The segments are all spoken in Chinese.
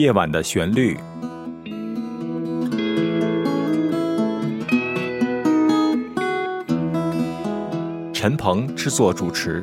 夜晚的旋律。陈鹏制作主持。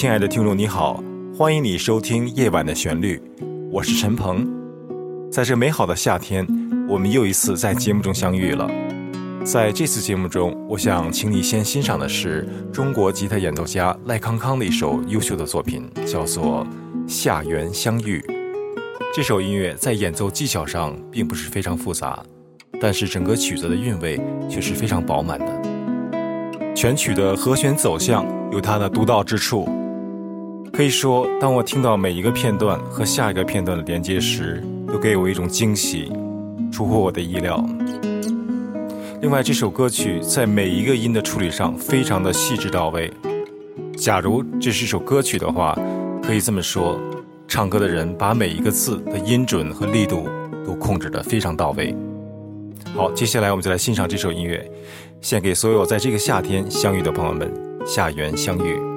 亲爱的听众，你好，欢迎你收听《夜晚的旋律》，我是陈鹏。在这美好的夏天，我们又一次在节目中相遇了。在这次节目中，我想请你先欣赏的是中国吉他演奏家赖康康的一首优秀的作品，叫做《夏园相遇》。这首音乐在演奏技巧上并不是非常复杂，但是整个曲子的韵味却是非常饱满的。全曲的和弦走向有它的独到之处。可以说，当我听到每一个片段和下一个片段的连接时，都给我一种惊喜，出乎我的意料。另外，这首歌曲在每一个音的处理上非常的细致到位。假如这是一首歌曲的话，可以这么说，唱歌的人把每一个字的音准和力度都控制得非常到位。好，接下来我们就来欣赏这首音乐，献给所有在这个夏天相遇的朋友们，夏园相遇。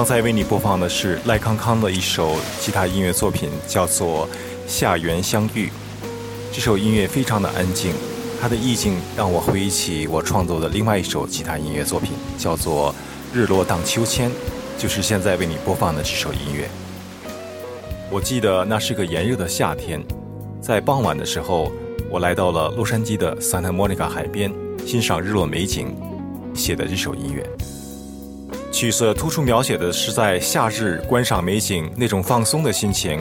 刚才为你播放的是赖康康的一首吉他音乐作品，叫做《夏园相遇》。这首音乐非常的安静，它的意境让我回忆起我创作的另外一首吉他音乐作品，叫做《日落荡秋千》，就是现在为你播放的这首音乐。我记得那是个炎热的夏天，在傍晚的时候，我来到了洛杉矶的 Santa Monica 海边，欣赏日落美景，写的这首音乐。曲色突出描写的是在夏日观赏美景那种放松的心情，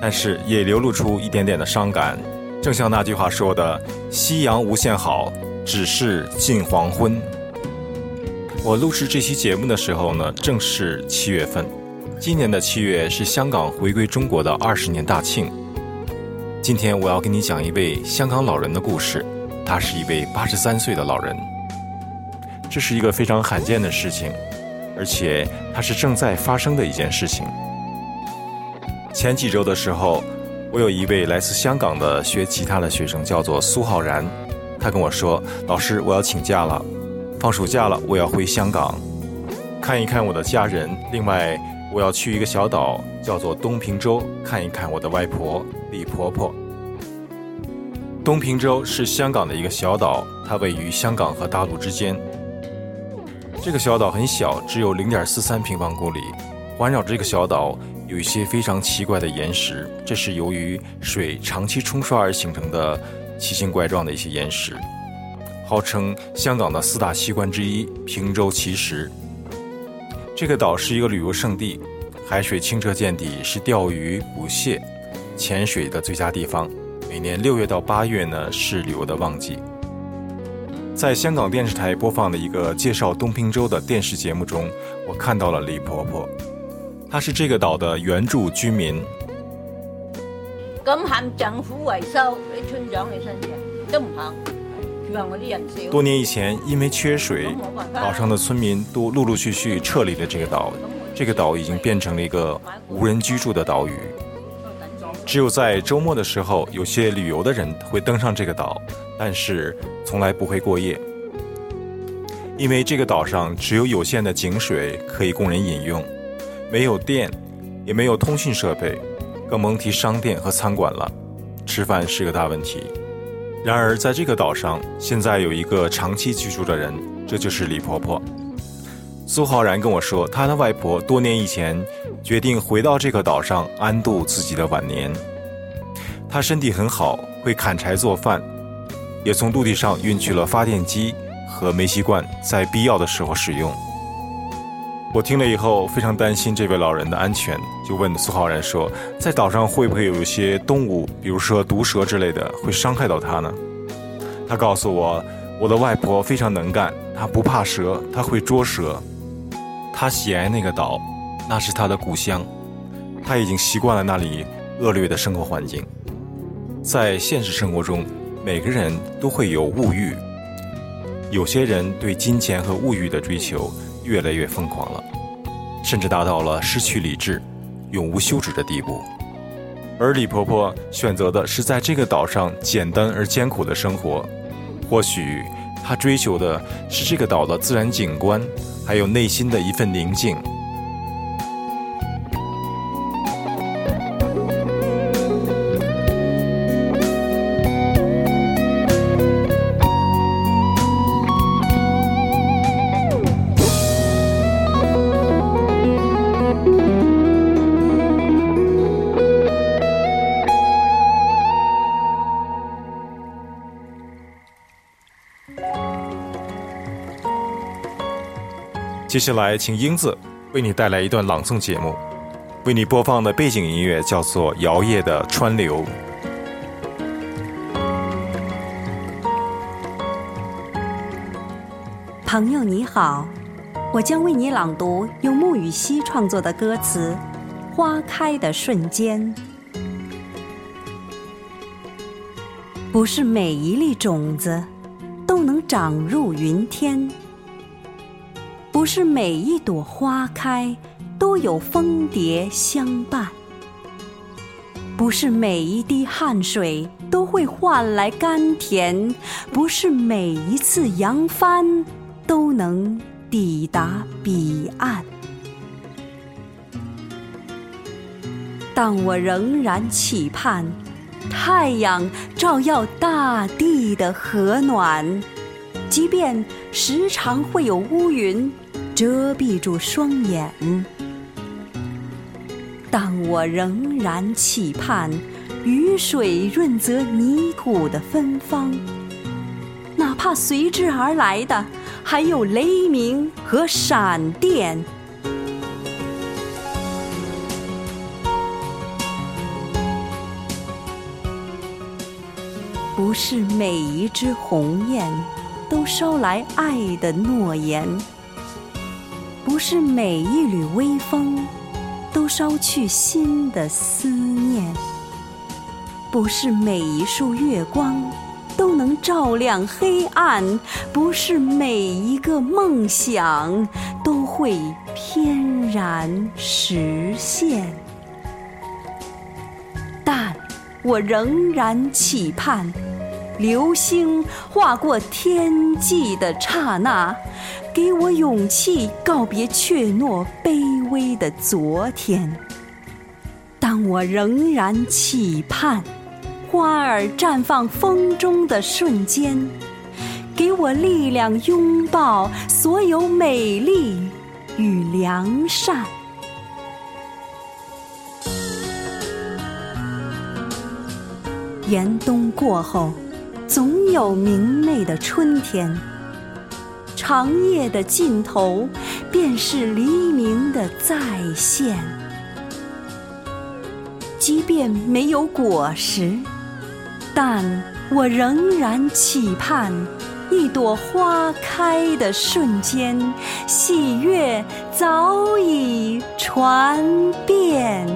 但是也流露出一点点的伤感。正像那句话说的：“夕阳无限好，只是近黄昏。”我录制这期节目的时候呢，正是七月份。今年的七月是香港回归中国的二十年大庆。今天我要跟你讲一位香港老人的故事，他是一位八十三岁的老人。这是一个非常罕见的事情。而且它是正在发生的一件事情。前几周的时候，我有一位来自香港的学吉他的学生，叫做苏浩然，他跟我说：“老师，我要请假了，放暑假了，我要回香港，看一看我的家人。另外，我要去一个小岛，叫做东平洲，看一看我的外婆李婆婆。东平洲是香港的一个小岛，它位于香港和大陆之间。”这个小岛很小，只有零点四三平方公里。环绕这个小岛有一些非常奇怪的岩石，这是由于水长期冲刷而形成的奇形怪状的一些岩石，号称香港的四大奇观之一——平洲奇石。这个岛是一个旅游胜地，海水清澈见底，是钓鱼、捕蟹、潜水的最佳地方。每年六月到八月呢，是旅游的旺季。在香港电视台播放的一个介绍东平洲的电视节目中，我看到了李婆婆，她是这个岛的原住居民。咁喊政府维修，啲村长你身上都唔肯。多年以前，因为缺水，岛上的村民都陆陆续续撤离了这个岛，这个岛已经变成了一个无人居住的岛屿。只有在周末的时候，有些旅游的人会登上这个岛。但是从来不会过夜，因为这个岛上只有有限的井水可以供人饮用，没有电，也没有通讯设备，更甭提商店和餐馆了。吃饭是个大问题。然而，在这个岛上，现在有一个长期居住的人，这就是李婆婆。苏浩然跟我说，他的外婆多年以前决定回到这个岛上安度自己的晚年。她身体很好，会砍柴做饭。也从陆地上运去了发电机和煤气罐，在必要的时候使用。我听了以后非常担心这位老人的安全，就问苏浩然说：“在岛上会不会有一些动物，比如说毒蛇之类的，会伤害到他呢？”他告诉我：“我的外婆非常能干，她不怕蛇，她会捉蛇。她喜爱那个岛，那是她的故乡，她已经习惯了那里恶劣的生活环境。在现实生活中。”每个人都会有物欲，有些人对金钱和物欲的追求越来越疯狂了，甚至达到了失去理智、永无休止的地步。而李婆婆选择的是在这个岛上简单而艰苦的生活，或许她追求的是这个岛的自然景观，还有内心的一份宁静。接下来，请英子为你带来一段朗诵节目。为你播放的背景音乐叫做《摇曳的川流》。朋友你好，我将为你朗读用木雨熙创作的歌词《花开的瞬间》。不是每一粒种子都能长入云天。不是每一朵花开都有蜂蝶相伴，不是每一滴汗水都会换来甘甜，不是每一次扬帆都能抵达彼岸。但我仍然期盼太阳照耀大地的和暖，即便时常会有乌云遮蔽住双眼，但我仍然期盼雨水润泽泥土的芬芳，哪怕随之而来的还有雷鸣和闪电。不是每一只鸿雁都捎来爱的诺言，不是每一缕微风都捎去心的思念，不是每一束月光都能照亮黑暗，不是每一个梦想都会翩然实现，但我仍然期盼。流星划过天际的刹那，给我勇气告别怯懦卑微的昨天。但我仍然期盼，花儿绽放风中的瞬间，给我力量拥抱所有美丽与良善。严冬过后。总有明媚的春天，长夜的尽头便是黎明的再现。即便没有果实，但我仍然期盼一朵花开的瞬间，喜悦早已传遍。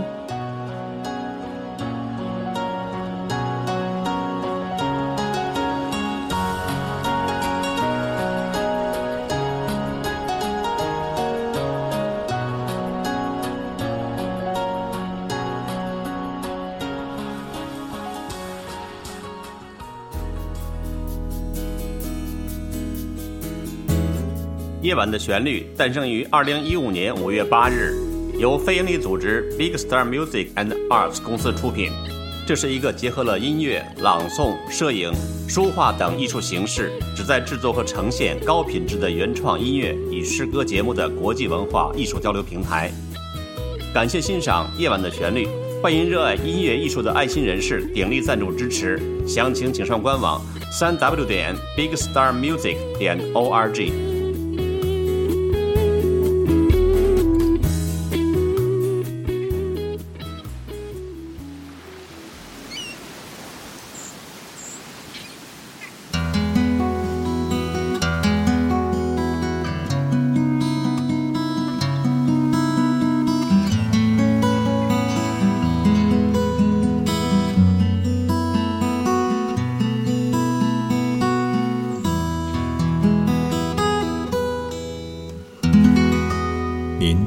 夜晚的旋律诞生于二零一五年五月八日，由非营利组织 Big Star Music and Arts 公司出品。这是一个结合了音乐、朗诵、摄影、书画等艺术形式，旨在制作和呈现高品质的原创音乐与诗歌节目的国际文化艺术交流平台。感谢欣赏《夜晚的旋律》，欢迎热爱音乐艺术的爱心人士鼎力赞助支持。详情请上官网：三 w 点 bigstarmusic 点 org。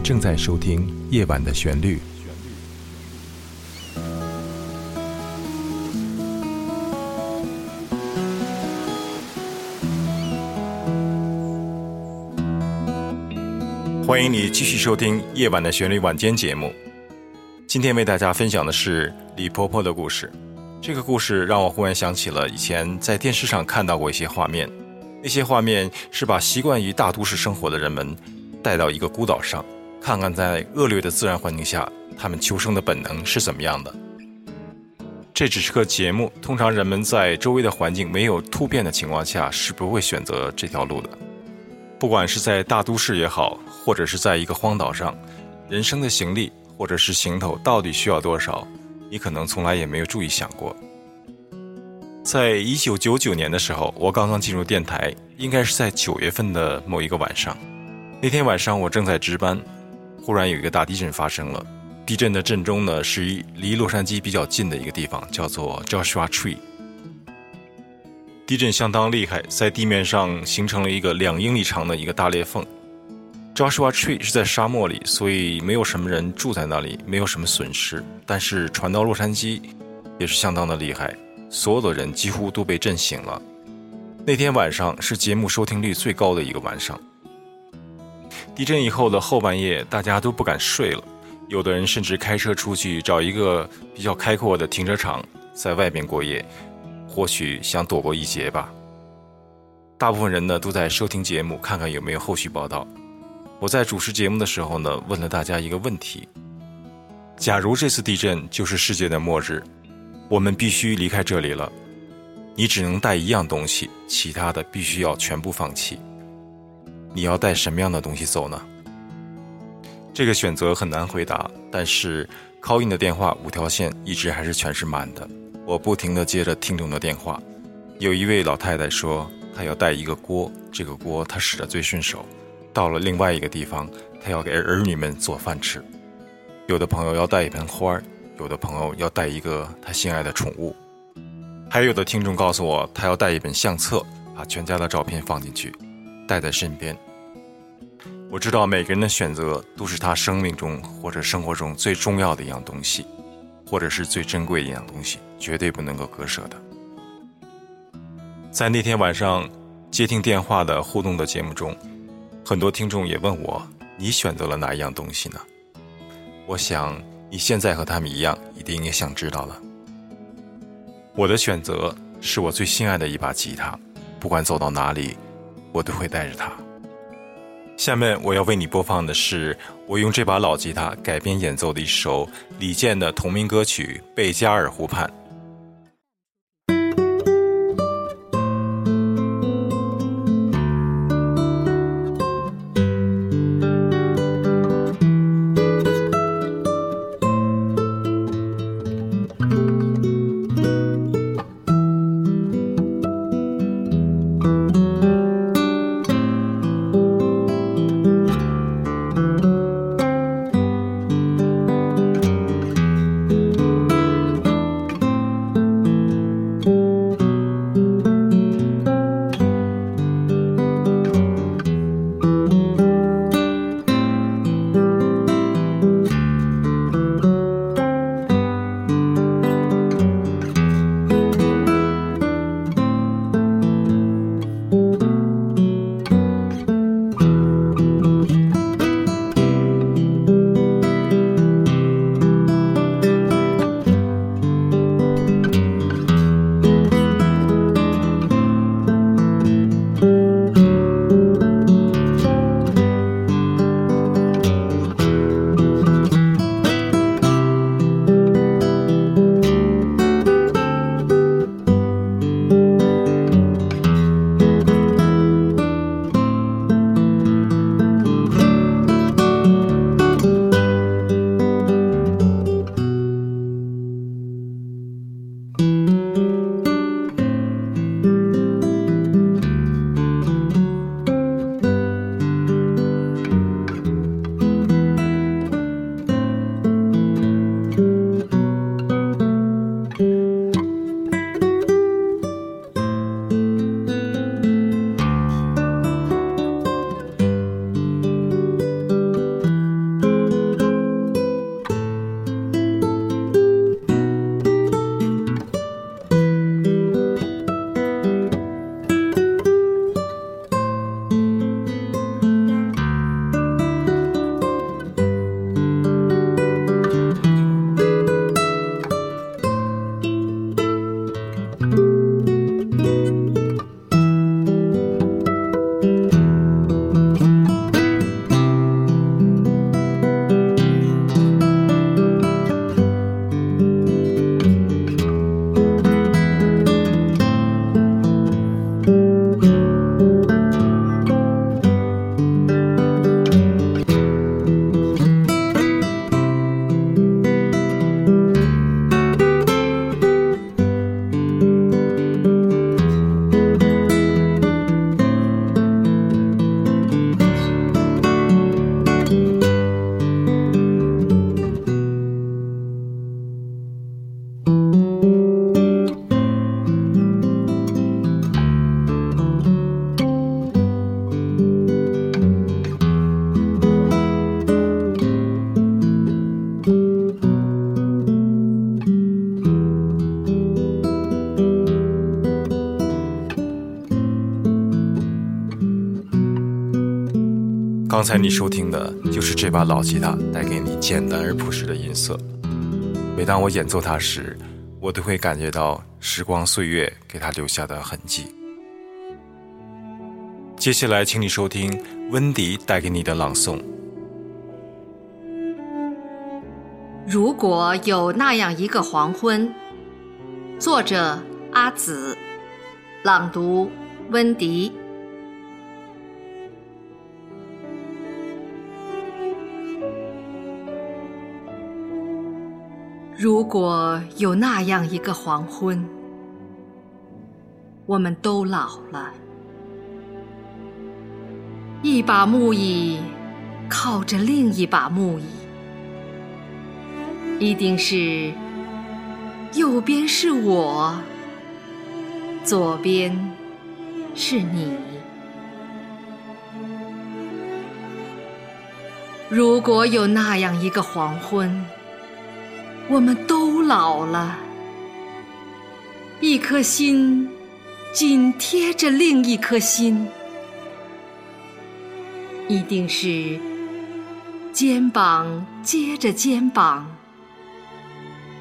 正在收听《夜晚的旋律》，欢迎你继续收听《夜晚的旋律》晚间节目。今天为大家分享的是李婆婆的故事。这个故事让我忽然想起了以前在电视上看到过一些画面，那些画面是把习惯于大都市生活的人们带到一个孤岛上。看看在恶劣的自然环境下，他们求生的本能是怎么样的。这只是个节目，通常人们在周围的环境没有突变的情况下，是不会选择这条路的。不管是在大都市也好，或者是在一个荒岛上，人生的行李或者是行头到底需要多少，你可能从来也没有注意想过。在一九九九年的时候，我刚刚进入电台，应该是在九月份的某一个晚上。那天晚上我正在值班。忽然有一个大地震发生了，地震的震中呢是离洛杉矶比较近的一个地方，叫做 Joshua Tree。地震相当厉害，在地面上形成了一个两英里长的一个大裂缝。Joshua Tree 是在沙漠里，所以没有什么人住在那里，没有什么损失。但是传到洛杉矶也是相当的厉害，所有的人几乎都被震醒了。那天晚上是节目收听率最高的一个晚上。地震以后的后半夜，大家都不敢睡了，有的人甚至开车出去找一个比较开阔的停车场，在外边过夜，或许想躲过一劫吧。大部分人呢都在收听节目，看看有没有后续报道。我在主持节目的时候呢，问了大家一个问题：假如这次地震就是世界的末日，我们必须离开这里了，你只能带一样东西，其他的必须要全部放弃。你要带什么样的东西走呢？这个选择很难回答，但是 call in 的电话五条线一直还是全是满的。我不停地接着听众的电话，有一位老太太说。她要带一个锅，这个锅她使得最顺手。到了另外一个地方，他要给儿女们做饭吃。有的朋友要带一盆花，有的朋友要带一个他心爱的宠物，还有的听众告诉我，他要带一本相册，把全家的照片放进去，带在身边。我知道每个人的选择都是他生命中或者生活中最重要的一样东西，或者是最珍贵一样东西，绝对不能够割舍的。在那天晚上接听电话的互动的节目中，很多听众也问我：“你选择了哪一样东西呢？”我想你现在和他们一样，一定也想知道了。我的选择是我最心爱的一把吉他，不管走到哪里，我都会带着它。下面我要为你播放的是我用这把老吉他改编演奏的一首李健的同名歌曲《贝加尔湖畔》。刚才你收听的就是这把老吉他带给你简单而朴实的音色。每当我演奏它时，我都会感觉到时光岁月给它留下的痕迹。接下来，请你收听温迪带给你的朗诵。如果有那样一个黄昏，作者阿紫，朗读温迪。如果有那样一个黄昏，我们都老了，一把木椅靠着另一把木椅，一定是右边是我，左边是你。如果有那样一个黄昏，我们都老了，一颗心紧贴着另一颗心，一定是肩膀接着肩膀，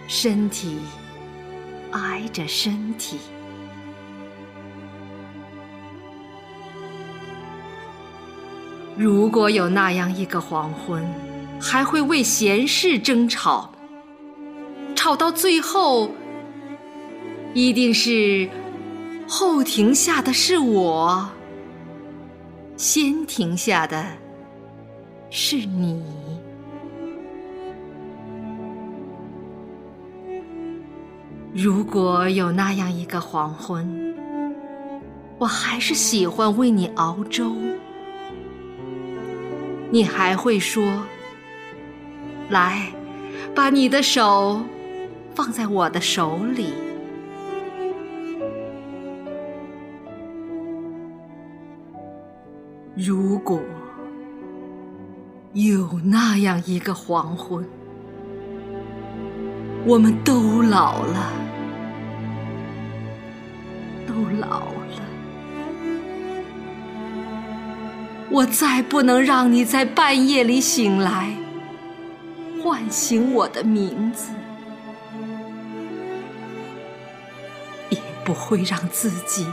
身体挨着身体。如果有那样一个黄昏，还会为闲事争吵。吵到最后，一定是后停下的是我，先停下的是你。如果有那样一个黄昏，我还是喜欢为你熬粥，你还会说：“来，把你的手。”放在我的手里。如果有那样一个黄昏，我们都老了，都老了，我再不能让你在半夜里醒来，唤醒我的名字。不会让自己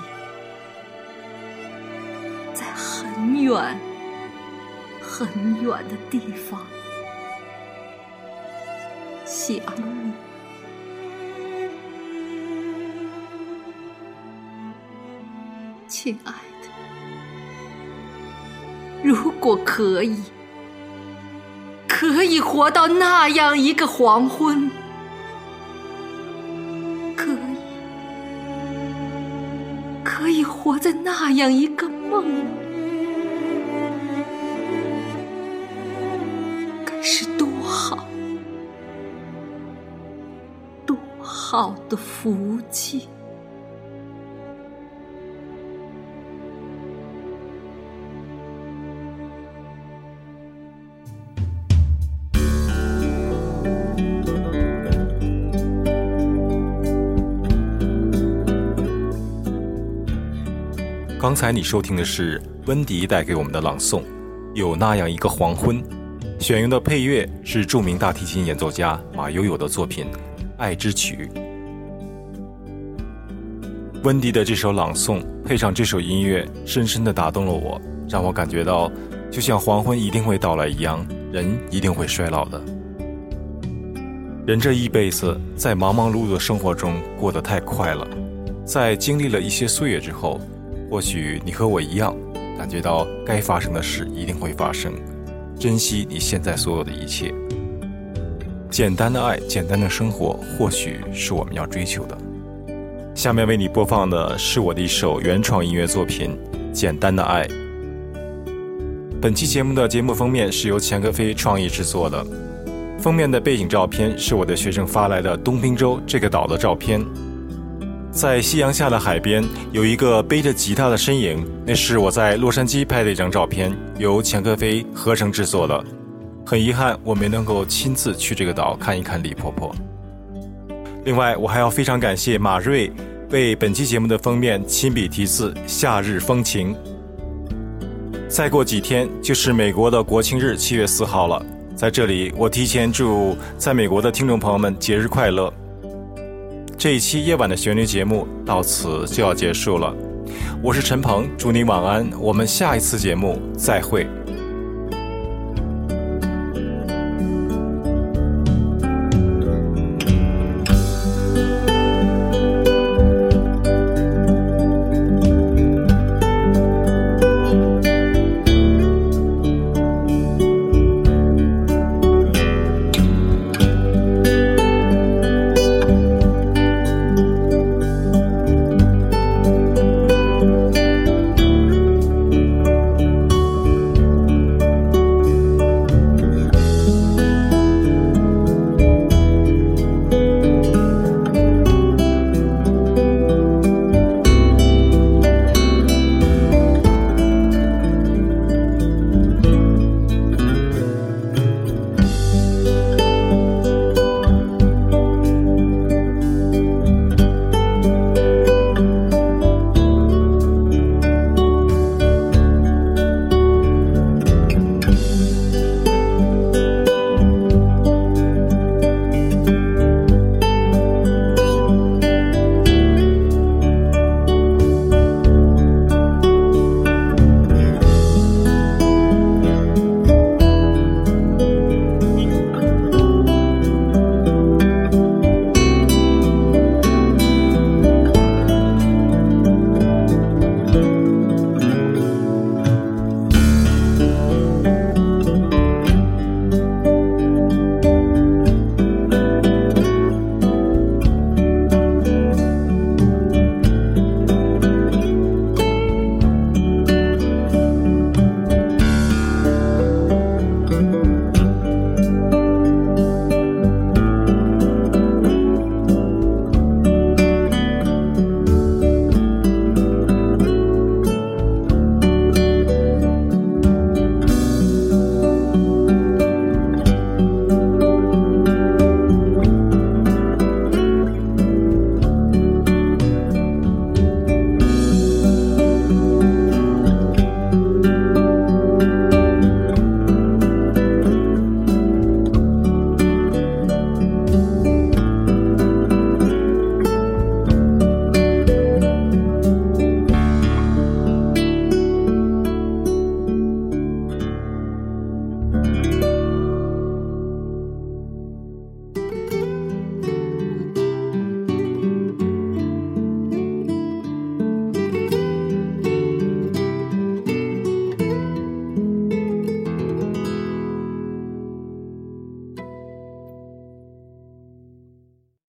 在很远、很远的地方想你，亲爱的。如果可以，可以活到那样一个黄昏。那样一个梦该是多好，多好的福气！刚才你收听的是温迪带给我们的朗诵，《有那样一个黄昏》，选用的配乐是著名大提琴演奏家马友友的作品《爱之曲》。温迪的这首朗诵配上这首音乐，深深的打动了我，让我感觉到，就像黄昏一定会到来一样，人一定会衰老的。人这一辈子在忙忙碌碌的生活中过得太快了，在经历了一些岁月之后。或许你和我一样，感觉到该发生的事一定会发生，珍惜你现在所有的一切。简单的爱，简单的生活，或许是我们要追求的。下面为你播放的是我的一首原创音乐作品《简单的爱》。本期节目的节目封面是由钱格飞创意制作的，封面的背景照片是我的学生发来的东滨州这个岛的照片。在夕阳下的海边，有一个背着吉他的身影，那是我在洛杉矶拍的一张照片，由钱克飞合成制作的。很遗憾，我没能够亲自去这个岛看一看李婆婆。另外，我还要非常感谢马瑞为本期节目的封面亲笔题字“夏日风情”。再过几天就是美国的国庆日，七月四号了。在这里，我提前祝在美国的听众朋友们节日快乐。这一期夜晚的旋律节目到此就要结束了。我是陈鹏，祝你晚安，我们下一次节目再会。